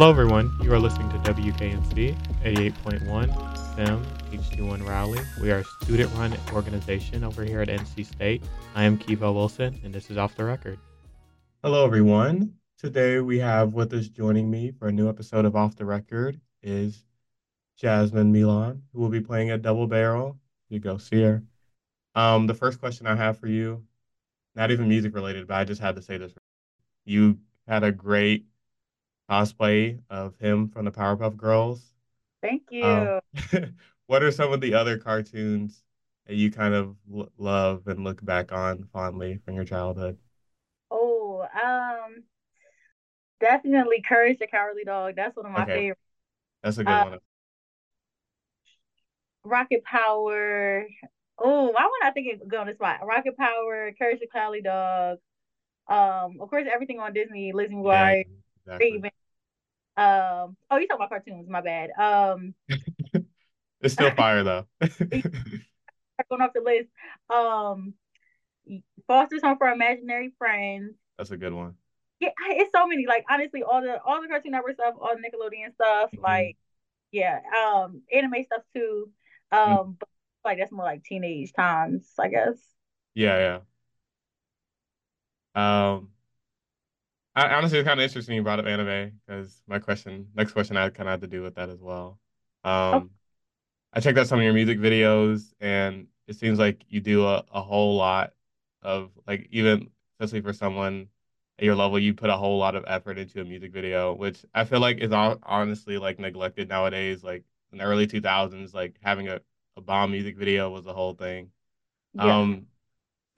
Hello, everyone. You are listening to WKNC 88.1 STEM HD1 Raleigh. We are a student run organization over here at NC State. I am Kivo Wilson, and this is Off the Record. Hello, everyone. Today we have with us joining me for a new episode of Off the Record is Jasmyn Milan, who will be playing a double barrel. You go see her. Um, the first question I have for you, not even music related, but I just had to say this. You had a great cosplay of him from the Powerpuff Girls. Thank you. Um, what are some of the other cartoons that you kind of l- love and look back on fondly from your childhood? Oh, um, definitely Courage the Cowardly Dog. That's one of my Okay, favorites. that's a good Uh, one. Rocket Power. Oh, why would I think it go on the spot? Rocket Power, Courage the Cowardly Dog. Um, of course, everything on Disney, Lizzie Yeah, McGuire, exactly. Raven. Um, oh, you talking about cartoons? My bad. Um, It's still fire though. going off the list. Um, Foster's Home for Imaginary Friends. That's a good one. Yeah, it's so many. Like honestly, all the all the Cartoon Network stuff, all the Nickelodeon stuff, hmm like yeah, um, anime stuff too. Um, but like that's more like teenage times, I guess. Yeah, yeah. Um, I, honestly, it's kind of interesting you brought up anime because my question, next question, I kind of had to do with that as well. Oh, Um, I checked out some of your music videos, and it seems like you do a, a whole lot of like even especially for someone at your level, you put a whole lot of effort into a music video, which I feel like is hon- honestly like neglected nowadays. Like in the early 2000s, like having a, a bomb music video was the whole thing. yeah, Um,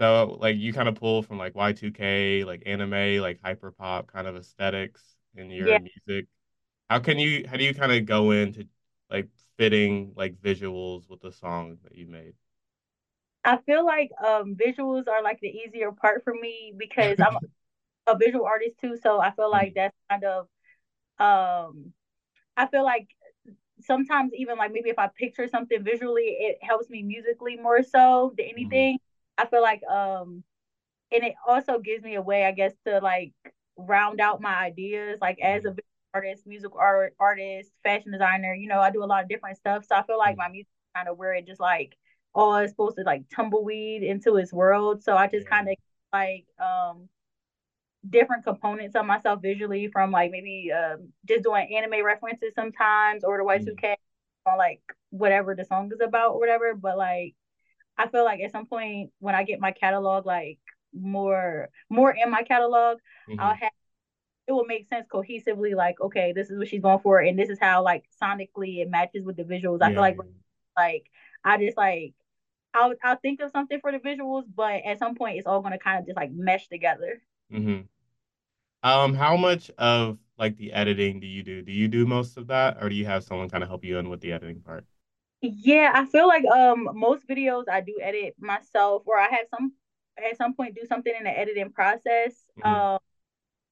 so like you kind of pull from like Y2K, like anime, like hyper pop kind of aesthetics in your yeah. music. How can you how do you kind of go into like fitting like visuals with the songs that you made? I feel like um visuals are like the easier part for me because I'm a visual artist too, so I feel like Mhm, that's kind of um I feel like sometimes even like maybe if I picture something visually, it helps me musically more so than mhm, anything. I feel like um and it also gives me a way, I guess, to like round out my ideas. Like as a mhm, visual artist, music art artist, fashion designer, you know, I do a lot of different stuff. So I feel like mhm. my music kind of where it just like all is supposed to like tumbleweed into its world. So I just kind of like um different components of myself visually from like maybe um just doing anime references sometimes or the mhm, Y2K on like whatever the song is about or whatever. But like I feel like at some point when I get my catalog like more more in my catalog, I'll mhm. have it will make sense cohesively like okay this is what she's going for and this is how like sonically it matches with the visuals i feel like like i just like i'll i'll think of something for the visuals but at some point it's all going to kind of just like mesh together hmm Um, how much of like the editing do you do? Do you do most of that, or do you have someone kind of help you in with the editing part? Yeah i feel like um most videos i do edit myself or i have some at some point do something in the editing process hmm um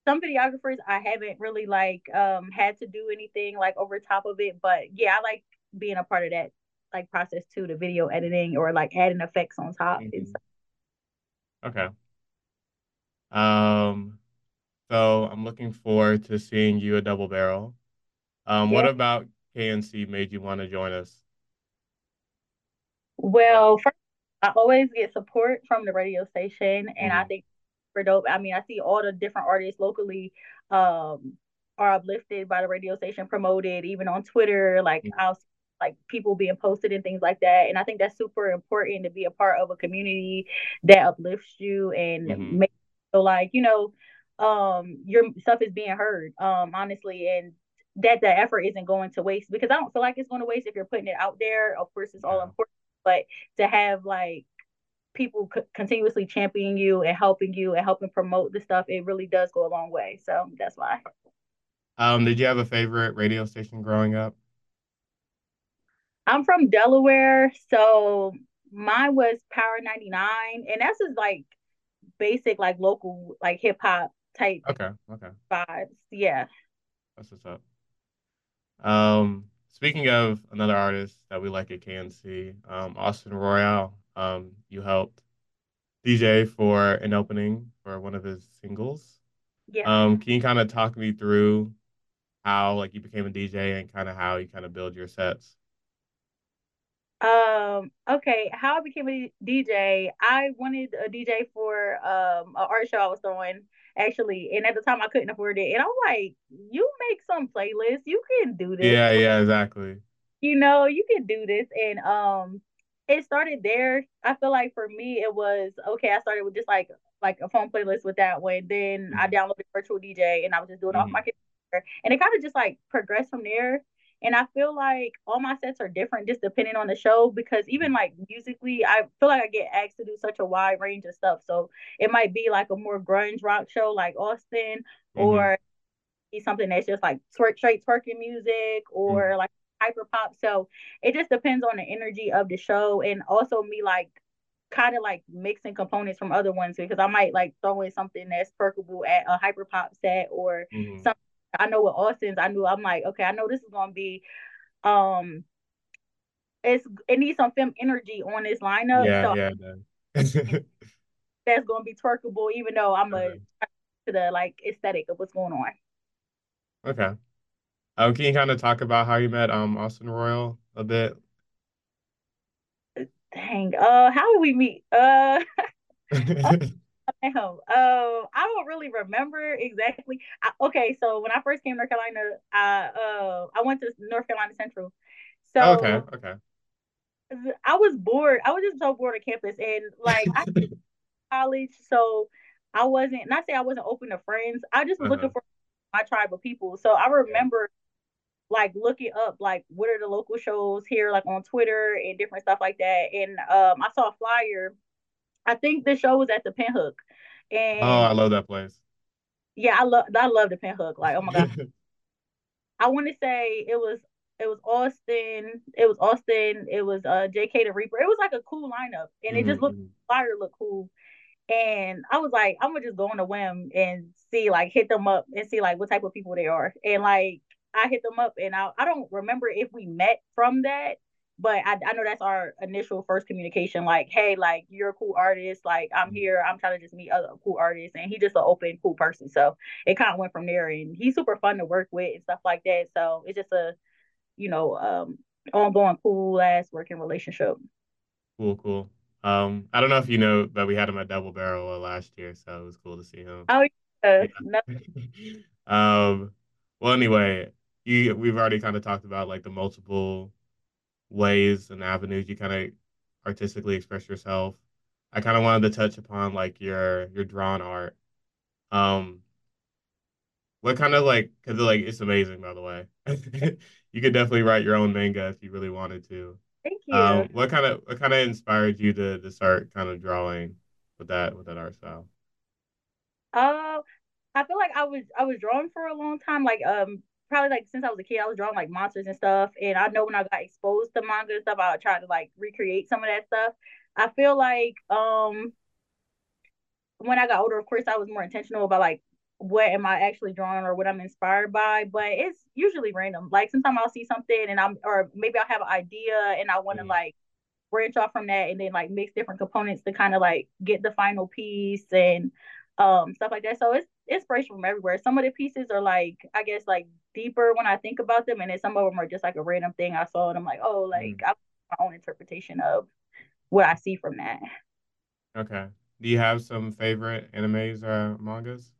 some videographers I haven't really like um had to do anything like over top of it, but yeah, I like being a part of that like process too, the video editing or like adding effects on top and hmm stuff. Okay. Um, so I'm looking forward to seeing you a double barrel. Um, what about KNC made you want to join us? Well, first, I always get support from the radio station, and I mhm, think for dope. I mean, I see all the different artists locally um are uplifted by the radio station, promoted even on Twitter. Like I'll like people being posted and things like that, and I think that's super important to be a part of a community that uplifts you and mhm, make you feel like you know um your stuff is being heard. Um, honestly, and that the effort isn't going to waste because I don't feel like it's going to waste if you're putting it out there. Of course, it's all important, but to have like people c- continuously championing you and helping you and helping promote the stuff, it really does go a long way. So that's why. Um, did you have a favorite radio station growing up? I'm from Delaware, so mine was Power 99, and that's just like basic, like local, like hip hop type Okay, okay, vibes. Yeah. that's what's up. Um, speaking of another artist that we like at KNC, um, Austin Royale. Um, you helped DJ for an opening for one of his singles. Yeah. Um, can you kind of talk me through? how like you became a DJ and kind of how you kind of build your sets. Um, okay, how I became a DJ, I wanted a DJ for um an art show I was throwing actually, and at the time I couldn't afford it. And I'm like, you make some playlists, you can do this. Yeah, yeah, exactly. You know, you can do this. And um it started there. I feel like for me it was okay, I started with just like like a phone playlist with that one. Then mm-hmm. I downloaded virtual DJ and I was just doing mm-hmm. off my computer. And it kind of just like progressed from there and I feel like all my sets are different just depending on the show because even like musically, I feel like I get asked to do such a wide range of stuff. So it might be like a more grunge rock show like Austin mm-hmm. or something that's just like twerk straight twerking music or mm-hmm. like hyper pop. So it just depends on the energy of the show and also me like kind of like mixing components from other ones because I might like throw in something that's twerkable at a hyper pop set or mm-hmm. something I know with Austin's, I knew I'm like, okay, I know this is gonna be um it's it needs some film energy on this lineup. Yeah, so yeah. that's gonna be twerkable, even though I'm a to the like aesthetic of what's going on. Okay. Um, can you kind of talk about how you met um Austin Royale a bit? Dang. Uh, how did we meet? Uh, Damn. Um, I don't really remember exactly. I, okay, so when I first came to North Carolina, I uh I went to North Carolina Central. So oh, okay, okay. I was bored. I was just so bored of campus, and like I college, so I wasn't. Not say I wasn't open to friends. I just was uh-huh. looking for my tribe of people. So I remember like looking up like what are the local shows here, like on Twitter and different stuff like that. And um, I saw a flyer I think the show was at the Pinhook. And oh, I love that place. Yeah, I love I love the Pinhook. Like, oh my god. I want to say it was it was Austin, it was Austin, it was uh JK the Reaper. It was like a cool lineup, and it mm-hmm. just looked mm-hmm. fire looked cool. And I was like, I'm gonna just go on a whim and see, like, hit them up and see like what type of people they are. And like, I hit them up, and I I don't remember if we met from that but I, I know that's our initial first communication like hey like you're a cool artist like i'm mm-hmm. here i'm trying to just meet other cool artists and he's just an open cool person so it kind of went from there and he's super fun to work with and stuff like that so it's just a you know um ongoing cool ass working relationship cool cool um i don't know if you know but we had him at double barrel last year so it was cool to see him oh yeah, yeah. um well anyway you we've already kind of talked about like the multiple ways and avenues you kind of artistically express yourself. I kind of wanted to touch upon like your your drawn art. Um, what kind of like because like it's amazing by the way. you could definitely write your own manga if you really wanted to. Thank you. Um, what kind of what kind of inspired you to to start kind of drawing with that with that art style? Uh, I feel like I was I was drawing for a long time. Like um, probably like since I was a kid, I was drawing like monsters and stuff. And I know when I got exposed to manga and stuff, I would try to like recreate some of that stuff. I feel like um when I got older, of course, I was more intentional about like what am I actually drawing or what I'm inspired by. But it's usually random. Like sometimes I'll see something and I'm or maybe I'll have an idea and I want to mm-hmm. like branch off from that and then like mix different components to kind of like get the final piece and um stuff like that. So it's inspiration from everywhere. Some of the pieces are like I guess like deeper when I think about them, and then some of them are just like a random thing I saw, and I'm like, oh, like mm. I my own interpretation of what I see from that. Okay. Do you have some favorite animes or mangas?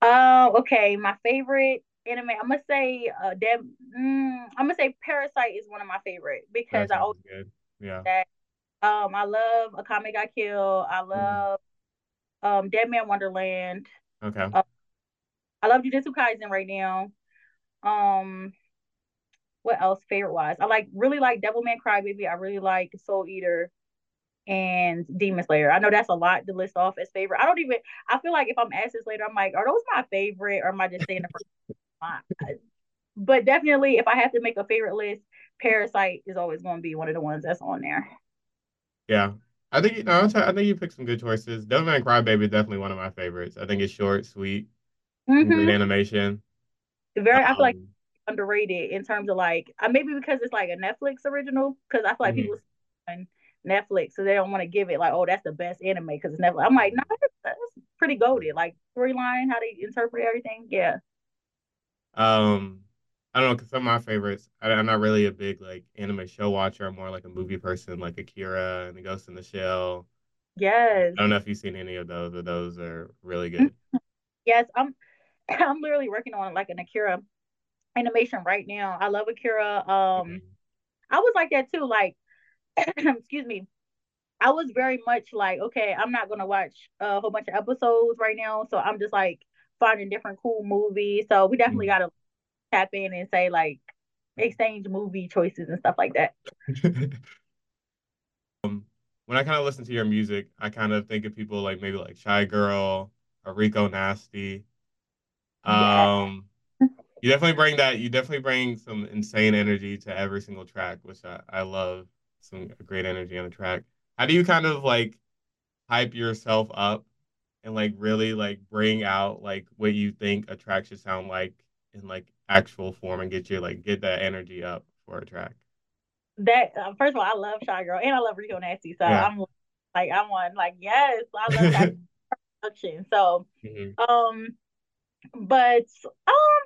Uh, okay. My favorite anime, I'm gonna say, uh, Deb, mm, I'm gonna say Parasyte is one of my favorite because I always good. Yeah. That, um, I love Akame ga Kill. I mm-hmm. love mm. um Deadman Wonderland. Okay. Uh, I love Jujutsu Kaisen right now. Um, what else favorite wise? I like really like Devilman Crybaby. I really like Soul Eater and Demon Slayer. I know that's a lot to list off as favorite. I don't even. I feel like if I'm asked this later, I'm like, are those my favorite, or am I just saying the first? but definitely, if I have to make a favorite list, Parasyte is always going to be one of the ones that's on there. Yeah, I think you know, I think you picked some good choices. Devilman Crybaby is definitely one of my favorites. I think it's short, sweet, mm-hmm. animation. Very, um, I feel like um, underrated in terms of like uh, maybe because it's like a Netflix original. Because I feel like mm-hmm. people on Netflix, so they don't want to give it like, oh, that's the best anime because it's Netflix. I'm like, no, that's, that's pretty goaded. Like storyline, how they interpret everything. Yeah. Um, I don't know, cause some of my favorites. I, am not really a big like anime show watcher. I'm more like a movie person, like Akira and The Ghost in the Shell. Yes. I don't know if you've seen any of those, but those are really good. yes, I'm. I'm literally working on like an Akira animation right now. I love Akira. Um. I was like that too. Like, excuse me. I was very much like, okay, I'm not gonna watch a whole bunch of episodes right now, so I'm just like finding different cool movies. So we definitely mm-hmm. gotta tap in and say like exchange movie choices and stuff like that. um, when I kind of listen to your music, I kind of think of people like maybe like Shygirl or Rico Nasty. Um, yeah. you definitely bring that. You definitely bring some insane energy to every single track, which I, I love. Some great energy on the track. How do you kind of like hype yourself up and like really like bring out like what you think a track should sound like in like actual form and get your like get that energy up for a track? That uh, first of all, I love Shygirl and I love Rico Nasty, so yeah. I'm like I'm on like yes, I love that production. So, mm-hmm. um, but um,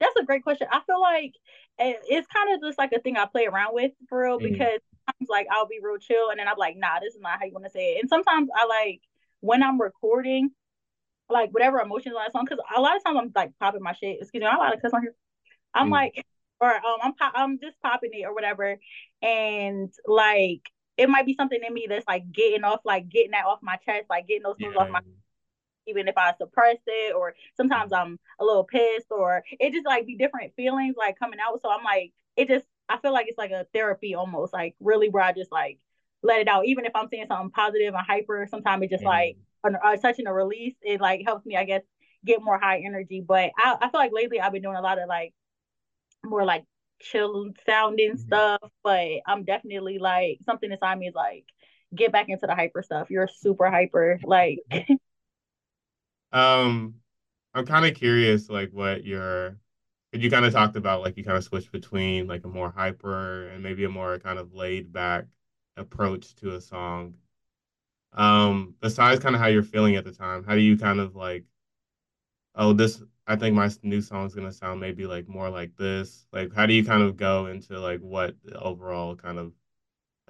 that's a great question. I feel like it's kind of just like a thing I play around with for real mm-hmm. because sometimes like I'll be real chill and then I'm like, nah, this is not how you want to say it. And sometimes I like when I'm recording, like whatever emotions on that song, because a lot of times I'm like popping my shit. Excuse me, I'm a lot of cuss on here. I'm mm-hmm. like, or um, I'm pop- I'm just popping it or whatever, and like it might be something in me that's like getting off, like getting that off my chest, like getting those things yeah. off my even if I suppress it, or sometimes I'm a little pissed, or it just like be different feelings like coming out. So I'm like, it just I feel like it's like a therapy almost, like really where I just like let it out. Even if I'm saying something positive and hyper, sometimes it just like uh, touching a release, it like helps me, I guess, get more high energy. But I, I feel like lately I've been doing a lot of like more like chill sounding mm-hmm. stuff. But I'm definitely like something inside me is like get back into the hyper stuff. You're super hyper, like. Um, I'm kind of curious, like what your, you kind of talked about, like you kind of switched between like a more hyper and maybe a more kind of laid back approach to a song. Um, besides kind of how you're feeling at the time, how do you kind of like, oh, this, I think my new song is gonna sound maybe like more like this. Like, how do you kind of go into like what the overall kind of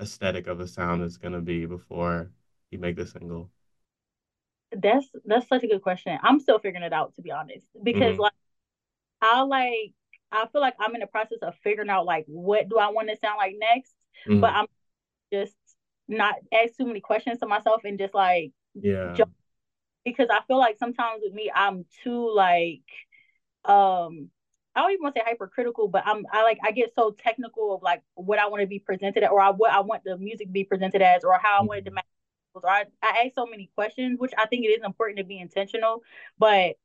aesthetic of a sound is gonna be before you make the single? That's that's such a good question. I'm still figuring it out to be honest, because mm-hmm. like I like I feel like I'm in the process of figuring out like what do I want to sound like next, mm-hmm. but I'm just not ask too many questions to myself and just like yeah jump. because I feel like sometimes with me I'm too like um I don't even want to say hypercritical, but I'm I like I get so technical of like what I want to be presented at, or I, what I want the music to be presented as, or how I want it to mm-hmm. match or I, I ask so many questions, which I think it is important to be intentional. But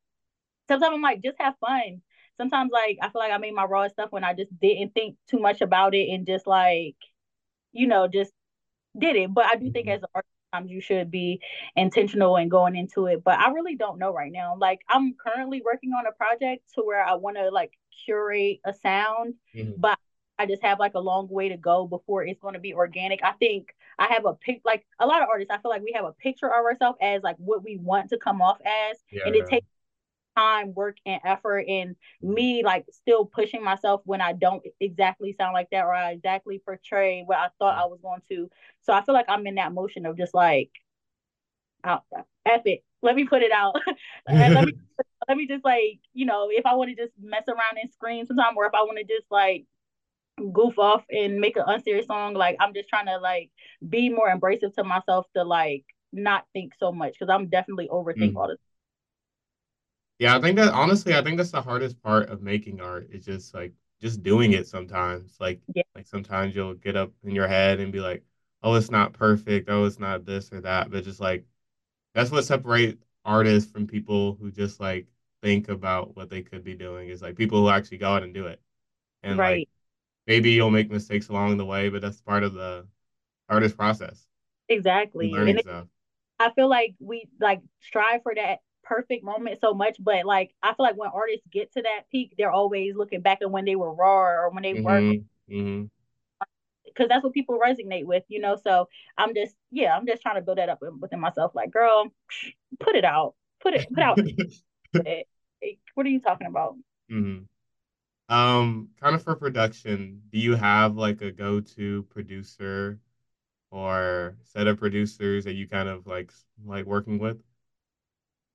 sometimes I'm like, just have fun. Sometimes like I feel like I made my raw stuff when I just didn't think too much about it and just like, you know, just did it. But I do think mm-hmm. as an artist, sometimes you should be intentional and going into it. But I really don't know right now. Like I'm currently working on a project to where I want to like curate a sound, mm-hmm. but I just have like a long way to go before it's going to be organic. I think I have a pic like a lot of artists. I feel like we have a picture of ourselves as like what we want to come off as, yeah. and it takes time, work, and effort. And me like still pushing myself when I don't exactly sound like that or I exactly portray what I thought I was going to. So I feel like I'm in that motion of just like, oh, F it. Let me put it out. and let me let me just like you know if I want to just mess around and scream sometime, or if I want to just like goof off and make an unserious song. Like I'm just trying to like be more embracive to myself to like not think so much because I'm definitely overthink mm. all the. Yeah, I think that honestly, I think that's the hardest part of making art is just like just doing it sometimes. Like yeah. like sometimes you'll get up in your head and be like, oh, it's not perfect, oh, it's not this or that. But just like that's what separates artists from people who just like think about what they could be doing is like people who actually go out and do it. And right. like maybe you'll make mistakes along the way, but that's part of the artist process. Exactly. Learning it, stuff. I feel like we like strive for that perfect moment so much, but like I feel like when artists get to that peak, they're always looking back at when they were raw or when they mm-hmm. were mm-hmm. because that's what people resonate with, you know. So I'm just, yeah, I'm just trying to build that up within myself. Like, girl, put it out. put it put out. what are you talking about? Mm-hmm. Um, kind of for production, do you have like a go-to producer or set of producers that you kind of like like working with?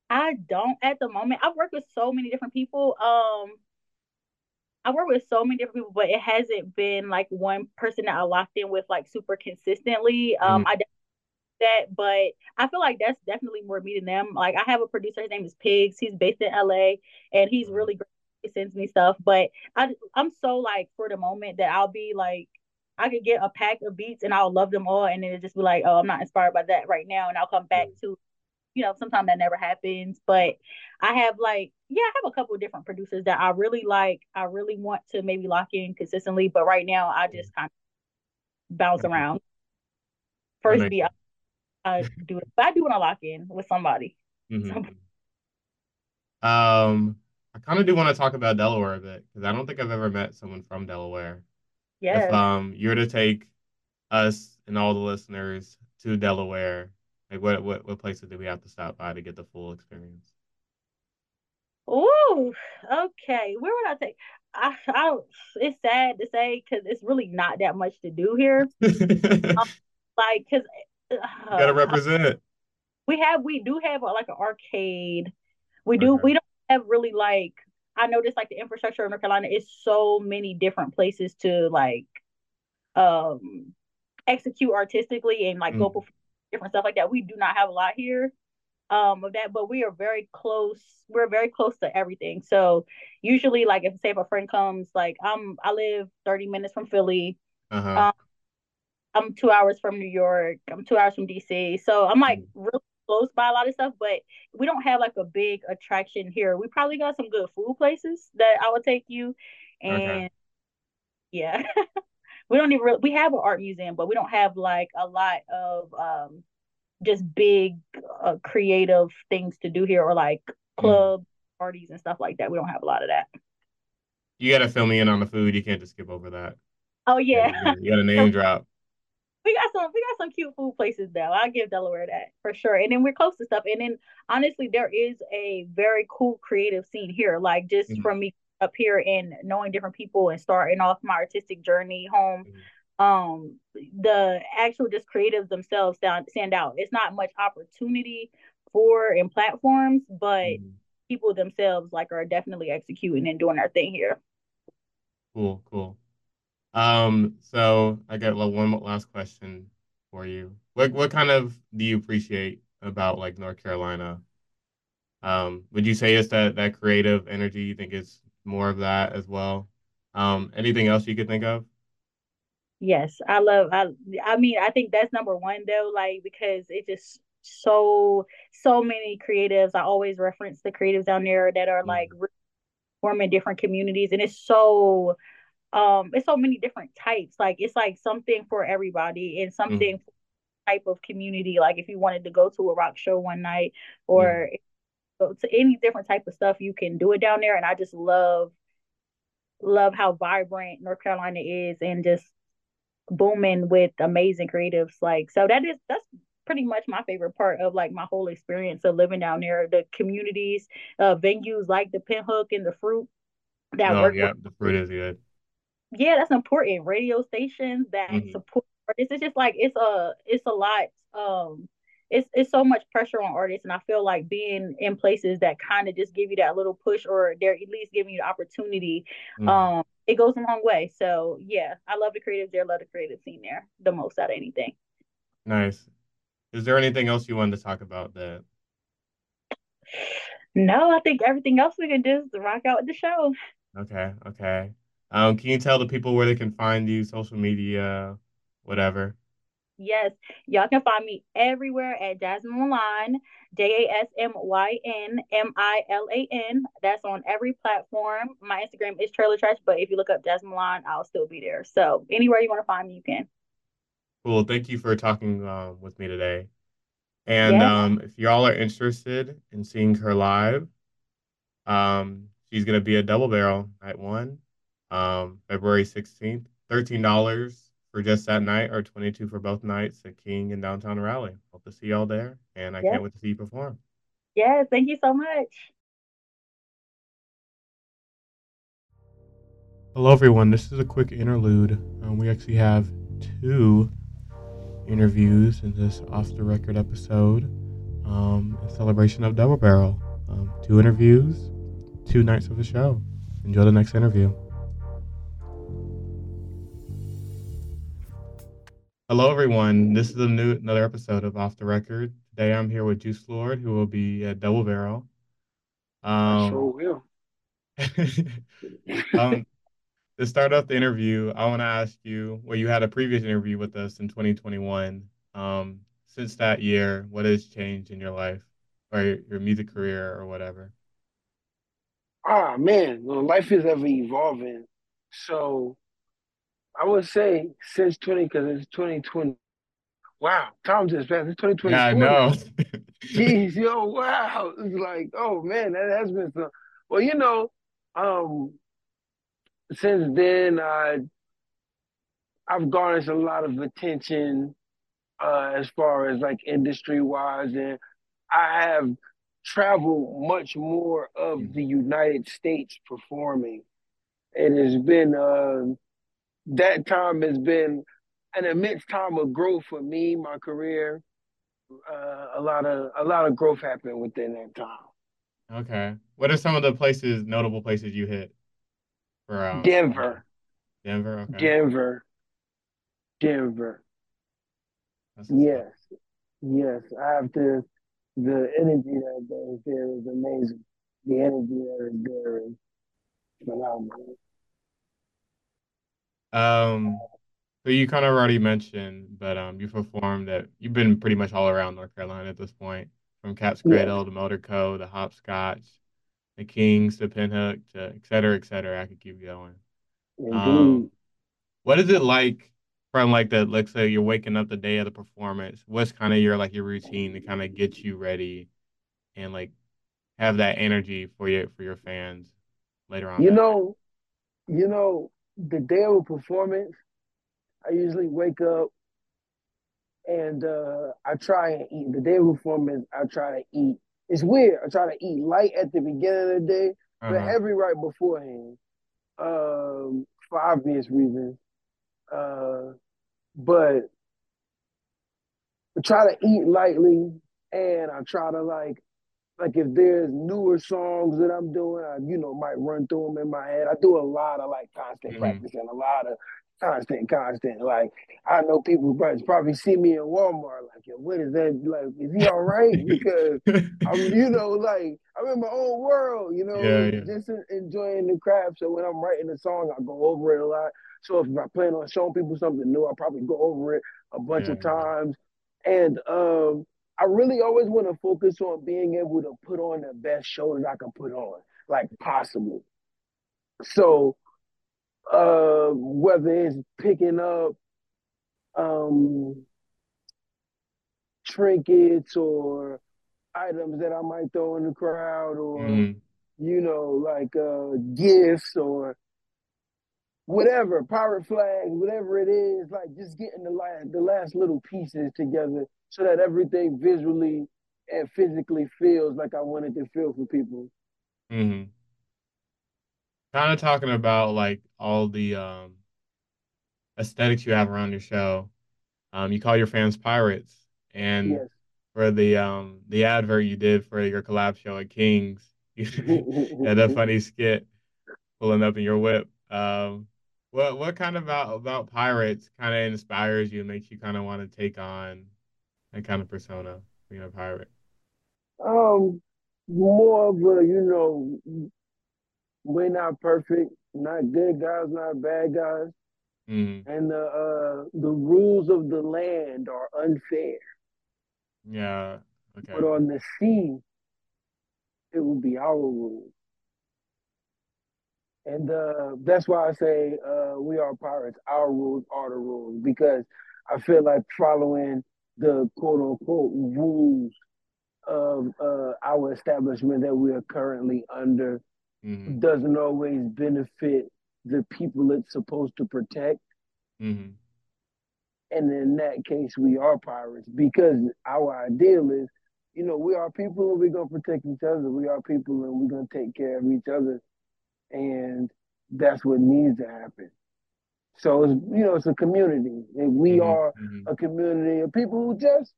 I don't at the moment. I've worked with so many different people. Um, I work with so many different people, but it hasn't been like one person that I locked in with like super consistently. Um, mm-hmm. I that, but I feel like that's definitely more me than them. Like I have a producer, his name is Pigs. He's based in LA, and he's mm-hmm. really great. He sends me stuff, but I I'm so like for the moment that I'll be like I could get a pack of beats and I'll love them all, and then it just be like, oh, I'm not inspired by that right now, and I'll come back to, you know, sometimes that never happens. But I have like, yeah, I have a couple of different producers that I really like. I really want to maybe lock in consistently, but right now I just kind of bounce around. First beat, I, I do it, but I do want to lock in with somebody. Mm-hmm. Um, I kind of do want to talk about Delaware a bit because I don't think I've ever met someone from Delaware. Yeah. If um you were to take us and all the listeners to Delaware, like what what what places do we have to stop by to get the full experience? Oh, okay. Where would I take? I, I it's sad to say because it's really not that much to do here. um, like, cause uh, you gotta represent. We have, we do have a, like an arcade. We do. Okay. We don't have really like I noticed like the infrastructure of North Carolina is so many different places to like um execute artistically and like mm. go for different stuff like that. We do not have a lot here um of that, but we are very close. We're very close to everything. So usually like if say if a friend comes, like I'm I live 30 minutes from Philly. Uh-huh. Um, I'm two hours from New York. I'm two hours from DC. So I'm like mm. really close by a lot of stuff, but we don't have like a big attraction here. We probably got some good food places that I would take you, and okay. yeah, we don't even. Really, we have an art museum, but we don't have like a lot of um just big uh, creative things to do here, or like club mm. parties and stuff like that. We don't have a lot of that. You got to fill me in on the food. You can't just skip over that. Oh yeah, you got to name drop we got some we got some cute food places though. I'll give Delaware that for sure. And then we're close to stuff. And then honestly, there is a very cool creative scene here. Like just mm-hmm. from me up here and knowing different people and starting off my artistic journey home. Mm-hmm. Um, the actual just creatives themselves stand stand out. It's not much opportunity for in platforms, but mm-hmm. people themselves like are definitely executing and doing their thing here. Cool, cool. Um, so I got like one last question for you. What what kind of do you appreciate about like North Carolina? Um, would you say it's that that creative energy? You think it's more of that as well? Um, anything else you could think of? Yes, I love. I I mean, I think that's number one though, like because it just so so many creatives. I always reference the creatives down there that are mm-hmm. like forming different communities, and it's so um it's so many different types. Like it's like something for everybody and something mm. type of community. Like if you wanted to go to a rock show one night or mm. go to any different type of stuff you can do it down there. And i just love love how vibrant north carolina is and just booming with amazing creatives. Like so that is that's pretty much my favorite part of like my whole experience of living down there. The communities uh venues like the pinhook and the fruit that oh, work yeah with- the fruit is good yeah, that's important. Radio stations that mm-hmm. support artists. It's just like it's a it's a lot. Um, it's it's so much pressure on artists, and I feel like being in places that kind of just give you that little push, or they're at least giving you the opportunity. Mm-hmm. Um, it goes a long way. So yeah, I love the creative there. Love the creative scene there the most out of anything. Nice. Is there anything else you wanted to talk about that? No, I think everything else we can do is rock out with the show. Okay, okay. Um, can you tell the people where they can find you, social media, whatever? Yes, y'all can find me everywhere at Jasmyn Milan, J A S M Y N M I L A N. That's on every platform. My Instagram is Trailer Trash, but if you look up Jasmyn Milan, I'll still be there. So anywhere you want to find me, you can. Cool. Thank you for talking um, with me today. And yeah. um, if y'all are interested in seeing her live, um, she's gonna be a double barrel night one um, February 16th. $13 for just that night or 22 for both nights at King and Downtown Raleigh. Hope to see y'all there. And I can't wait to see you perform. Yes, thank you so much. Hello, everyone. This is a quick interlude. Um, we actually have two interviews in this off the record episode um, in celebration of Double Barrel. Um, two interviews, two nights of the show. Enjoy the next interview. Hello, everyone. This is a new another episode of Off the Record. Today, I'm here with Jooselord, who will be at Double Barrel. Um, sure will. um, to start off the interview, I want to ask you. Well, you had a previous interview with us in 2021. Um, since that year, what has changed in your life or your, your music career or whatever? Ah, man, well, life is ever evolving. So I would say since 20, because it's 2020. Wow, time just passed. It's 2020. Yeah, I know. Jeez, yo, wow. It's like, oh man, that has been some. Well, you know, um, since then, I I've garnished a lot of attention uh, as far as like industry wise, and I have traveled much more of mm. the United States performing. And It has been uh, that time has been an immense time of growth for me, my career. Uh, a lot of a lot of growth happened within that time. Okay, what are some of the places, notable places you hit? For um, Denver. Denver. Okay. Denver. Denver. yes, yes. I have to. The energy that is there is amazing. The energy that is there is phenomenal. Um, so you kind of already mentioned, but um, you performed that you've been pretty much all around North Carolina at this point, from Cat's Cradle yeah. to Motorco to Hopscotch, the Kings to Pinhook to et cetera, et cetera. I could keep going. Um, what is it like from like the let's say you're waking up the day of the performance? What's kind of your like your routine to kind of get you ready and like have that energy for your for your fans later on? You know, you know, the day of a performance, I usually wake up and uh, I try and eat. The day of performance, I try to eat. It's weird. I try to eat light at the beginning of the day, uh-huh. but heavy right beforehand, um, for obvious reasons. Uh, but I try to eat lightly, and I try to like like if there's newer songs that I'm doing, I you know might run through them in my head. I do a lot of like constant mm-hmm. practicing, a lot of constant, constant. Like I know people probably see me in Walmart, like, yo, what is that? Like, is he all right? Because I'm, you know, like I'm in my own world, you know, yeah, yeah. just enjoying the craft. So when I'm writing a song, I go over it a lot. So if I plan on showing people something new, I probably go over it a bunch yeah, of times. And um, I really always want to focus on being able to put on the best show that I can put on, like possible. So uh, whether it's picking up um, trinkets or items that I might throw in the crowd or mm. you know like uh, gifts or whatever, pirate flags, whatever it is, like just getting the last, the last little pieces together so that everything visually and physically feels like I wanted to feel for people. Mm-hmm. Kind of talking about like all the um, aesthetics you have around your show. Um, you call your fans pirates, and yes. for the um the advert you did for your collab show at Kings, you had that funny skit pulling up in your whip. Um, what what kind of about about pirates kind of inspires you and makes you kind of want to take on that kind of persona being a pirate? Um, more of a you know, we're not perfect, not good guys, not bad guys, mm-hmm. and the uh, the rules of the land are unfair. Yeah. Okay. But on the sea, it will be our rules. And uh, that's why I say uh, we are pirates. Our rules are the rules because I feel like following the quote unquote rules of uh, our establishment that we are currently under mm-hmm. doesn't always benefit the people it's supposed to protect. Mm-hmm. And in that case, we are pirates because our ideal is you know, we are people and we're gonna protect each other. We are people and we're gonna take care of each other. And that's what needs to happen. So it's you know, it's a community. And we mm-hmm, are mm-hmm. a community of people who just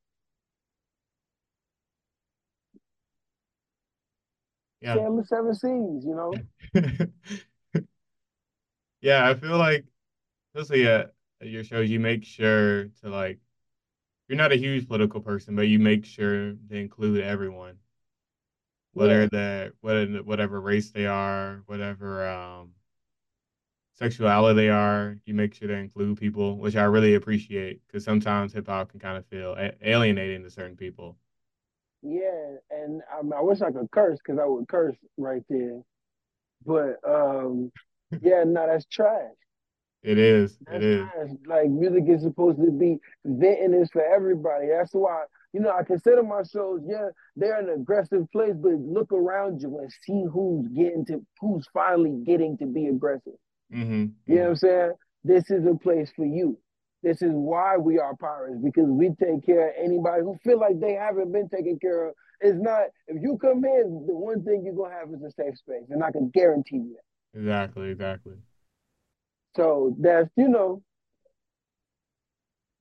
yeah. the seven seas, you know. yeah, I feel like especially at, at your shows, you make sure to like you're not a huge political person, but you make sure to include everyone, whether yeah. whatever whatever race they are, whatever um, sexuality they are. You make sure to include people, which I really appreciate because sometimes hip hop can kind of feel a- alienating to certain people. Yeah, and I wish I could curse because I would curse right there, but um, yeah, no, that's trash. It is. That's it is. Like music is supposed to be venting is for everybody. That's why you know I consider my shows. Yeah, they're an aggressive place, but look around you and see who's getting to who's finally getting to be aggressive. Mm-hmm. You know what I'm saying? This is a place for you. This is why we are pirates because we take care of anybody who feel like they haven't been taken care of. It's not if you come in, the one thing you're gonna have is a safe space, and I can guarantee you that. Exactly. Exactly. So that's, you know,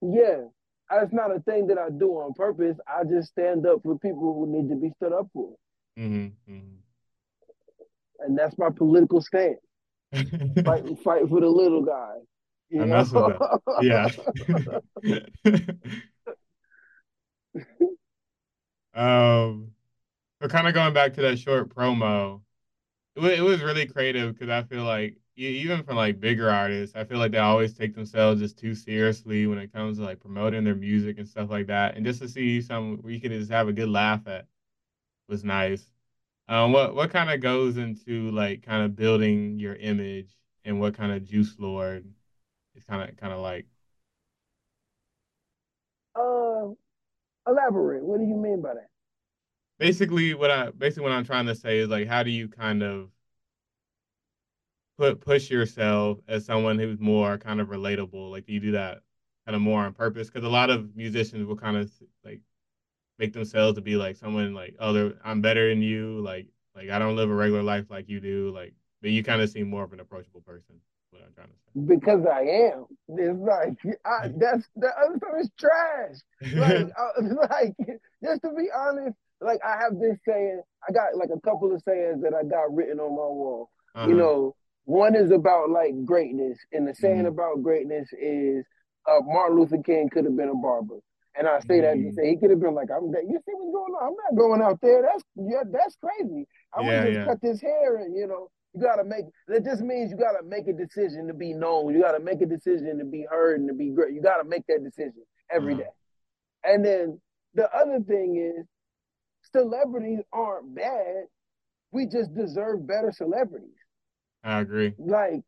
yeah, that's not a thing that I do on purpose. I just stand up for people who need to be stood up for. Mm-hmm, mm-hmm. And that's my political stance. Fight, fight for the little guy. You know? Yeah. um, but kind of going back to that short promo, it, it was really creative because I feel like even from like bigger artists, I feel like they always take themselves just too seriously when it comes to like promoting their music and stuff like that. And just to see some we could just have a good laugh at was nice. Um, what what kind of goes into like kind of building your image and what kind of Jooselord is kind of kind of like? Uh, elaborate. What do you mean by that? Basically, what I basically what I'm trying to say is like, how do you kind of put push yourself as someone who's more kind of relatable? Like, do you do that kind of more on purpose? Because a lot of musicians will kind of like make themselves to be like someone like, oh, I'm better than you. Like, like I don't live a regular life like you do. Like, but you kind of seem more of an approachable person. What I'm trying to say. Because I am. It's like I, that's the other stuff is trash. Like, uh, like just to be honest, like I have this saying. I got like a couple of sayings that I got written on my wall. Uh-huh. You know, one is about like greatness, and the saying mm-hmm. about greatness is uh, Martin Luther King could have been a barber. And I say that to mm-hmm. say he could have been like, I'm that you see what's going on? I'm not going out there. That's yeah, that's crazy. I yeah, want to yeah. cut this hair and you know, you gotta make that just means you gotta make a decision to be known. You gotta make a decision to be heard and to be great. You gotta make that decision every mm-hmm. day. And then the other thing is celebrities aren't bad. We just deserve better celebrities. I agree. Like,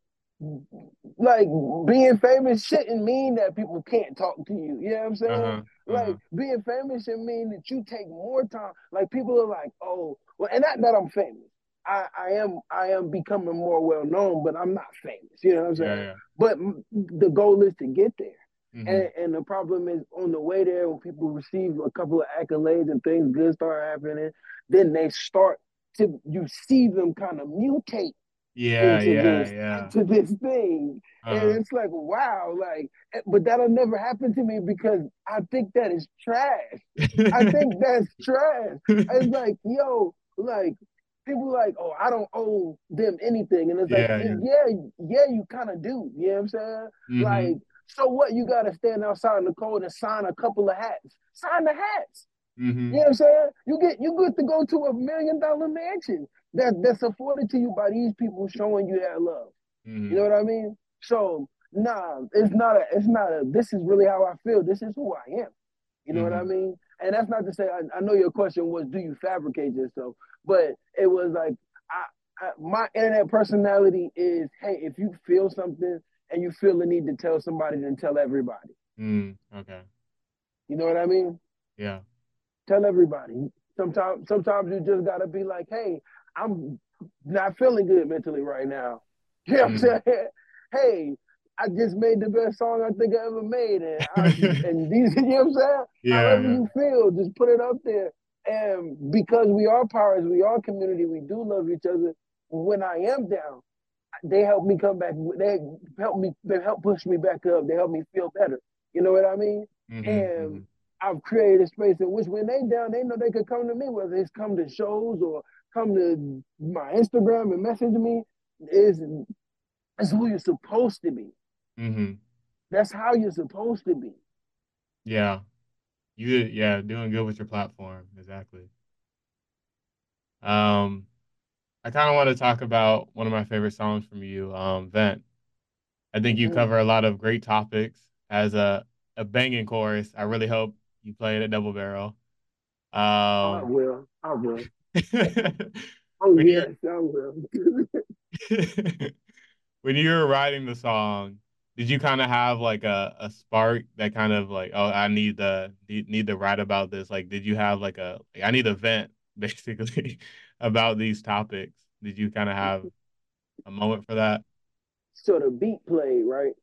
like being famous shouldn't mean that people can't talk to you. You know what I'm saying? Uh-huh, like uh-huh. being famous should mean that you take more time. Like people are like, oh, well, and not that I'm famous. I, I am I am becoming more well known, but I'm not famous. You know what I'm saying? Yeah, yeah. But the goal is to get there. Mm-hmm. And, and the problem is on the way there, when people receive a couple of accolades and things good start happening, then they start to you see them kind of mutate yeah, yeah, this, yeah. to this thing. Uh-huh. And it's like, wow, like, eh, but that'll never happen to me because I think that is trash. I think that's trash. It's like, yo, like, people like, oh, I don't owe them anything. And it's like, yeah, yeah, yeah, yeah you kind of do. You know what I'm saying? Mm-hmm. Like, so what? You got to stand outside in the cold and sign a couple of hats. Sign the hats. Mm-hmm. You know what I'm saying? You get you get to go to a million dollar mansion that that's afforded to you by these people showing you that love. Mm-hmm. You know what I mean? So nah, it's not a it's not a this is really how I feel. This is who I am. You know mm-hmm. what I mm-hmm. mean? And that's not to say I, I, know your question was do you fabricate yourself, but it was like I, I my internet personality is hey, if you feel something and you feel the need to tell somebody, then tell everybody. Mm, okay. You know what I mean? Yeah. Tell everybody. Sometimes sometimes you just gotta be like, hey, I'm not feeling good mentally right now. You know what I'm mm. saying? Hey, I just made the best song I think I ever made. And, I, and these, you know what I'm saying? Yeah, However man. you feel, just put it up there. And because we are pirates, we are community, we do love each other. When I am down, they help me come back. They help me. They help push me back up. They help me feel better. You know what I mean? Mm-hmm, and mm-hmm. I've created a space in which when they down, they know they could come to me, whether it's come to shows or come to my Instagram and message me. Is is who you're supposed to be. Mm-hmm. That's how you're supposed to be. Yeah, you yeah doing good with your platform exactly. Um, I kind of want to talk about one of my favorite songs from you, um, Vent. I think you mm-hmm. cover a lot of great topics as a a banging chorus. I really hope you play it at Double Barrel. Um, I will. I will. oh yes, I will. when you were writing the song, did you kind of have like a, a spark that kind of like, oh, I need to need to write about this? Like, did you have like a like, I need a vent basically about these topics? Did you kind of have a moment for that? So the beat played right.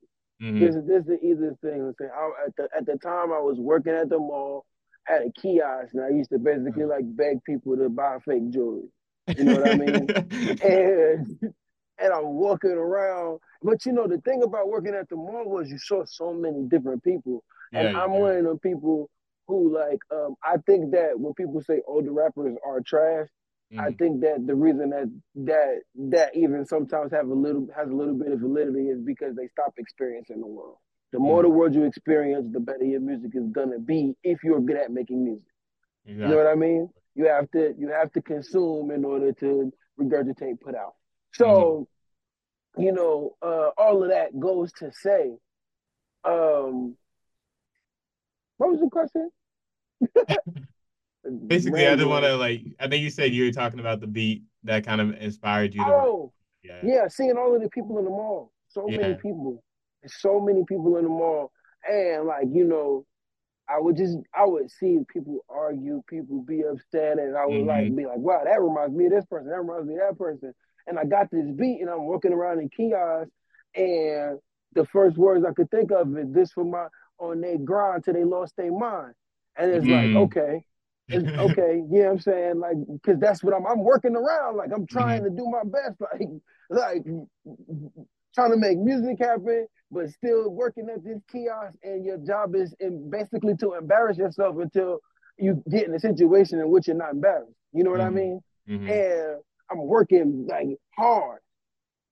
Mm-hmm. This is this is the easiest thing. I, at the at the time I was working at the mall, at a kiosk, and I used to basically like beg people to buy fake jewelry. You know what I mean? and and I'm walking around. But you know, the thing about working at the mall was you saw so many different people. Yeah, and I'm yeah. one of the people who like um I think that when people say older rappers are trash, mm-hmm. I think that the reason that that that even sometimes have a little has a little bit of validity is because they stop experiencing the world. The more mm-hmm. the world you experience, the better your music is gonna be if you're good at making music. Exactly. You know what I mean? You have to you have to consume in order to regurgitate, put out. So mm-hmm you know, uh, all of that goes to say, um, what was the question? Basically, I just want to like. I think you said you were talking about the beat that kind of inspired you. To, oh, yeah. yeah, seeing all of the people in the mall, so yeah. many people, so many people in the mall, and like you know, I would just I would see people argue, people be upset, and I would mm-hmm. like be like, wow, that reminds me of this person, that reminds me of that person, and I got this beat and I'm walking around in kiosks and the first words I could think of is this for my on their grind till they lost their mind. And it's mm. like, okay, it's okay, yeah, I'm saying like because that's what I'm I'm working around. Like I'm trying mm. to do my best, like like trying to make music happen, but still working at this kiosk and your job is in basically to embarrass yourself until you get in a situation in which you're not embarrassed. You know what mm. I mm-hmm. mean? Mm-hmm. And I'm working like hard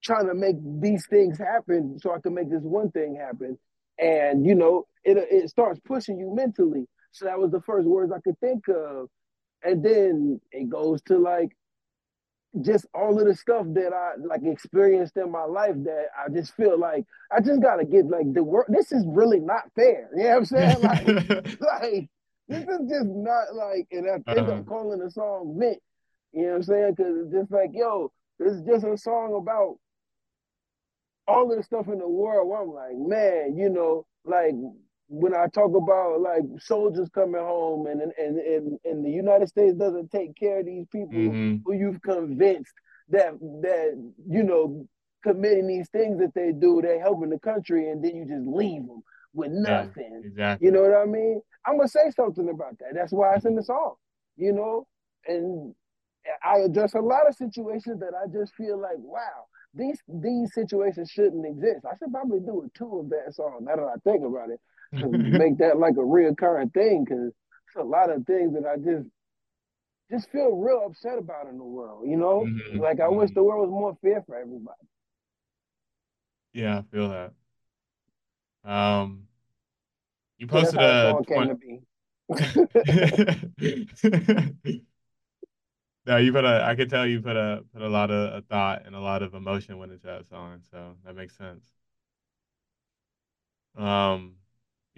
trying to make these things happen so I can make this one thing happen. And you know, it it starts pushing you mentally. So that was the first words I could think of. And then it goes to like just all of the stuff that I like experienced in my life that I just feel like I just gotta get like the work. This is really not fair. You know what I'm saying? Like, like this is just not like, and I think uh-huh. I'm calling the song "Mint" You know what I'm saying? Because it's just like, yo, this is just a song about all of the stuff in the world where I'm like, man, you know, like when I talk about like soldiers coming home and and and, and the United States doesn't take care of these people mm-hmm. who you've convinced that that you know committing these things that they do, they're helping the country, and then you just leave them with nothing. Yeah, exactly. You know what I mean? I'm gonna say something about that. That's why it's in the song. You know, and I address a lot of situations that I just feel like, wow, these these situations shouldn't exist. I should probably do a two of that song. Now that I think about it, make that like a reoccurring thing, because it's a lot of things that I just just feel real upset about in the world. You know, mm-hmm. like I mm-hmm. wish the world was more fair for everybody. Yeah, I feel that. Um, you posted a. 20... No, you put a. I could tell you put a put a lot of a thought and a lot of emotion went into that song, so that makes sense. Um,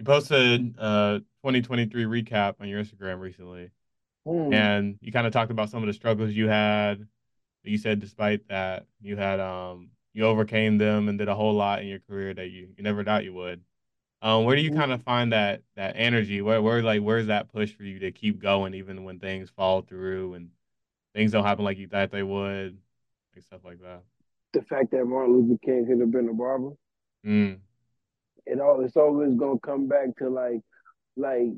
you posted a 2023 recap on your Instagram recently, mm. and you kind of talked about some of the struggles you had. You said despite that, you had um you overcame them and did a whole lot in your career that you, you never thought you would. Um, where do you mm. kind of find that that energy? Where where like where's that push for you to keep going even when things fall through and things don't happen like you thought they would, like stuff like that. The fact that Martin Luther King could have been a barber. Mm. It all it's always gonna come back to like like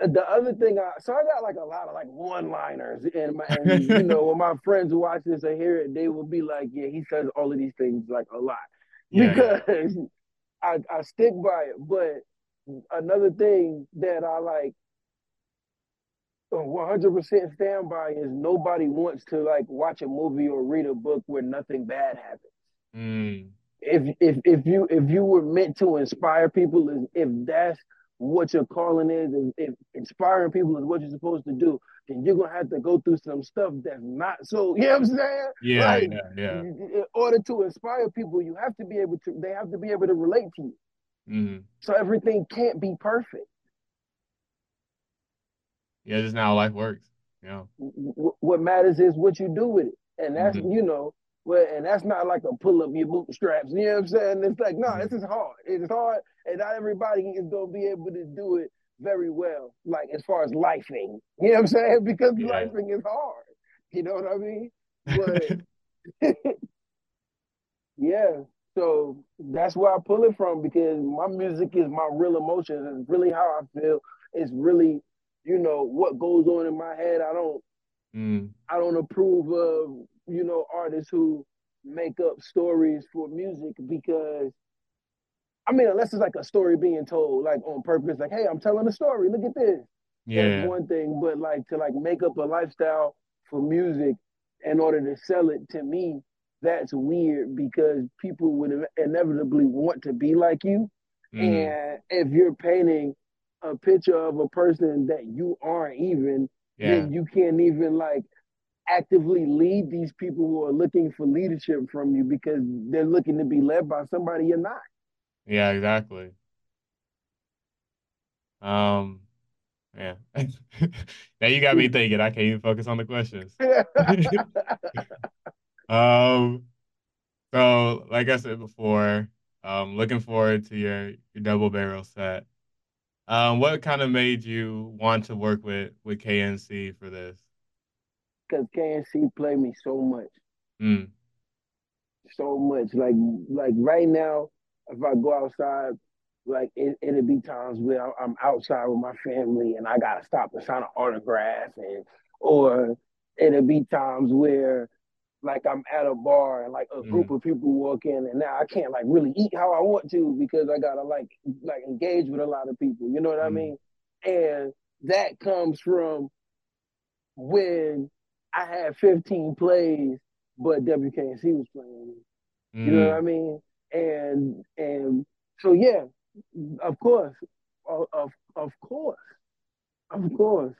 the other thing, I, so I got like a lot of like one-liners, and my, and, you know, when my friends watch this and hear it, they will be like, "Yeah, he says all of these things like a lot," yeah, because. I I stick by it. But another thing that I like 100% stand by is nobody wants to like watch a movie or read a book where nothing bad happens. Mm. If if if you if you were meant to inspire people, if that's what your calling is, and if inspiring people is what you're supposed to do, then you're gonna have to go through some stuff that's not so. You know what I'm saying? Yeah, like, yeah, yeah. In order to inspire people, you have to be able to. They have to be able to relate to you. Mm-hmm. So everything can't be perfect. Yeah, just how life works. Yeah. What matters is what you do with it, and that's mm-hmm. you know well, and that's not like a pull up your bootstraps. You know what I'm saying? It's like, no, this mm. is hard. It's hard, and not everybody is gonna be able to do it very well. Like as far as lifing, you know what I'm saying? Because yeah. lifing is hard. You know what I mean? But yeah, so that's where I pull it from because my music is my real emotions. It's really how I feel. It's really, you know, what goes on in my head. I don't, mm. I don't approve of you know, artists who make up stories for music because I mean, unless it's like a story being told like on purpose, like, hey, I'm telling a story, look at this. Yeah. That's one thing, but like to like make up a lifestyle for music in order to sell it to me, that's weird because people would inevitably want to be like you. Mm. And if you're painting a picture of a person that you aren't even, yeah. then you can't even like actively lead these people who are looking for leadership from you because they're looking to be led by somebody you're not. Yeah, exactly. Um, yeah. now you got me thinking. I can't even focus on the questions. um, so like I said before, um, looking forward to your your double barrel set. Um, what kind of made you want to work with with KNC for this? because KNC play me so much. Mm. So much. Like like right now, if I go outside, like it, it'll be times where I'm outside with my family and I gotta stop and sign an autograph and or it'll be times where like I'm at a bar and like a group mm. of people walk in and now I can't like really eat how I want to because I gotta like like engage with a lot of people. You know what mm. I mean? And that comes from when I had 15 plays, but WKNC was playing. Mm. You know what I mean? And and so yeah, of course, of of course, of course.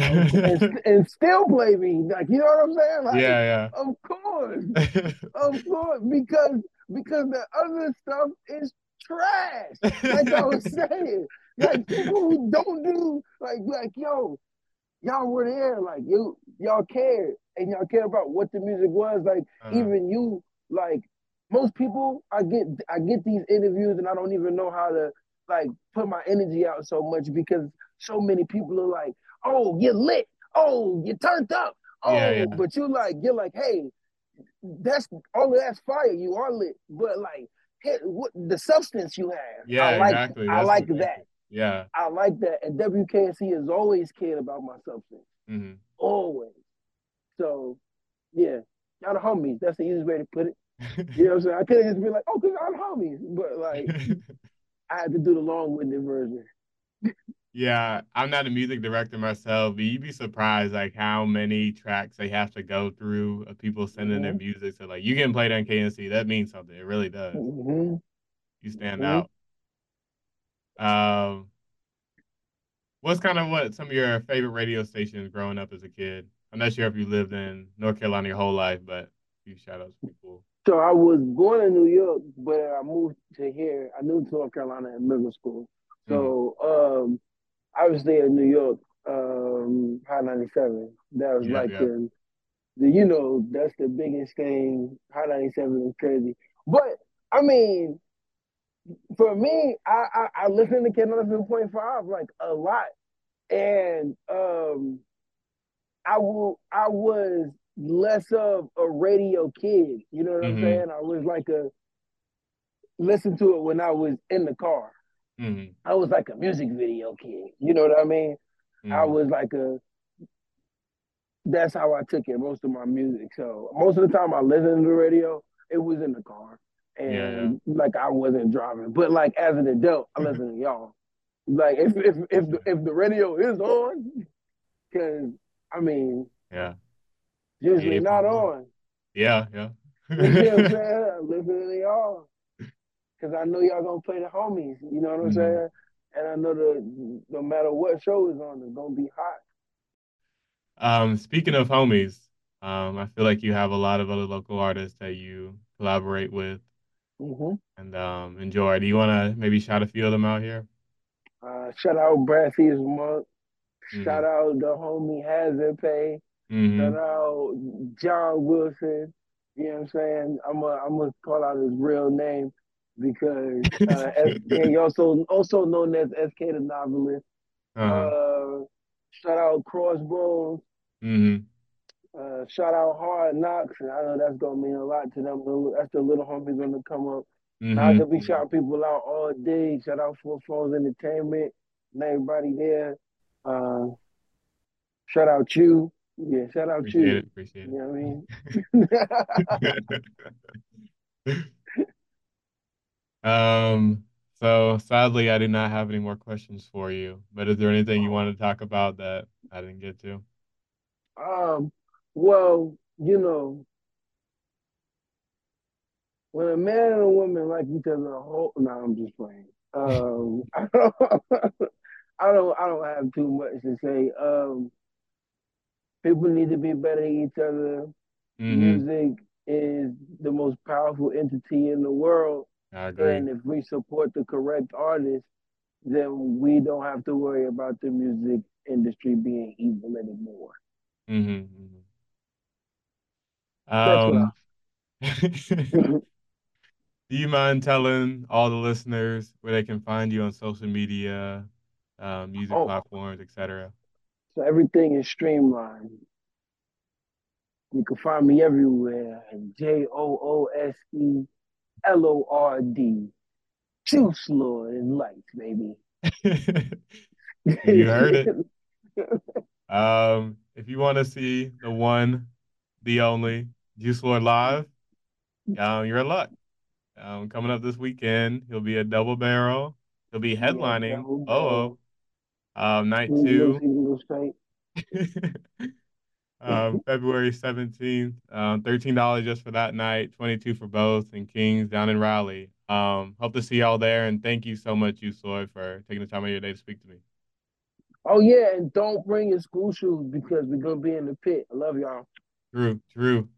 And, and, still play me like you know what I'm saying? Like, yeah, yeah. Of course, of course, because because the other stuff is trash. Like I was saying, like people who don't do like like yo, y'all were there, like you y'all cared and y'all care about what the music was. Like uh-huh. even you, like most people, I get I get these interviews and I don't even know how to like put my energy out so much because so many people are like, oh, you're lit, oh, you turned up, oh, yeah, yeah. but you like you're like, hey, that's all of that's fire. You are lit, but like, hey, what the substance you have? Yeah, I like, exactly. I like that. Yeah. I like that. And WKNC has always cared about my substance. Mm-hmm. Always. So, yeah, y'all the homies. That's the easiest way to put it. You know what I'm saying? I could have just been like, oh, because the homies. But, like, I had to do the long winded version. Yeah, I'm not a music director myself, but you'd be surprised, like, how many tracks they have to go through of people sending mm-hmm. their music. So, like, you can play that in KNC. That means something. It really does. Mm-hmm. You stand mm-hmm. out. Um, what's kind of what some of your favorite radio stations growing up as a kid? I'm not sure if you lived in North Carolina your whole life, but you shout outs cool. So I was born in New York, but I moved to here. I moved to North Carolina in middle school. So mm. was there in New York, um, Hot 97. That was yeah, like yeah. The, the, you know, that's the biggest thing. Hot 97 is crazy. But I mean, for me, I, I, I listen to K97.5 like a lot. And um I will I was less of a radio kid. You know what mm-hmm. I'm saying? I was like a listen to it when I was in the car. Mm-hmm. I was like a music video kid. You know what I mean? Mm. I was like a. That's how I took it. Most of my music. So most of the time I listened to the radio, it was in the car, and yeah. like I wasn't driving. But like as an adult, I listen to y'all. Like if if if the, if the radio is on, because I mean, yeah, usually yeah, not on. Yeah, yeah. you know what I'm saying? I listen to y'all because I know y'all gonna play the homies. You know what I'm mm-hmm. saying? And I know the no matter what show is on, it's gonna be hot. Um, speaking of homies, um, I feel like you have a lot of other local artists that you collaborate with mm-hmm. and um, enjoy. Do you want to maybe shout a few of them out here? Uh, shout out Brad Monk. Mm-hmm. Shout out the homie Hazard Pay. Mm-hmm. Shout out John Wilson. You know what I'm saying? I'm gonna I'm gonna call out his real name because uh, also also known as SK the novelist. Uh-huh. Uh, shout out Crossbones. Mm-hmm. Uh, shout out Hard Knocks, and I know that's gonna mean a lot to them. That's the little homies gonna come up. Mm-hmm. I could be shouting people out all day. Shout out Four Phones Entertainment and everybody there. Uh, shout out you. Yeah, shout out appreciate you. It, appreciate it. You know what I mean? Um, so sadly, I do not have any more questions for you. But is there anything you want to talk about that I didn't get to? Um, well, you know, when a man and a woman like each other, whole no, I'm just playing. Um, I don't, I don't, I don't have too much to say. Um, people need to be better at each other. Mm-hmm. Music is the most powerful entity in the world I agree. And if we support the correct artist, then we don't have to worry about the music industry being evil anymore. Mm-hmm. Um, do you mind telling all the listeners where they can find you on social media, uh, music oh. platforms, etc.? So everything is streamlined. You can find me everywhere. J O O S E L O R D. Jooselord and Lights, baby. you heard it. Um, if you want to see the one, the only Jooselord live, um, you're in luck. Um, coming up this weekend, he'll be a double barrel. He'll be headlining. Yeah, oh, um, night two. um, February 17th. Um, $13 just for that night, 22 for both, and Kings down in Raleigh. Um, hope to see y'all there, and thank you so much, you Soy, for taking the time of your day to speak to me. Oh yeah, and don't bring your school shoes because we're gonna be in the pit. I love y'all. True, true.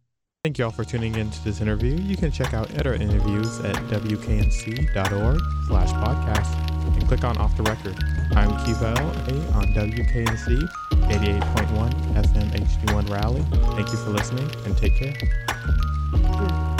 Thank y'all for tuning in to this interview. You can check out other interviews at wknc.org slash podcast and click on Off the Record. I'm Kiva A on WKNC 88.1 SMHD1 Raleigh. Thank you for listening and take care. Hmm.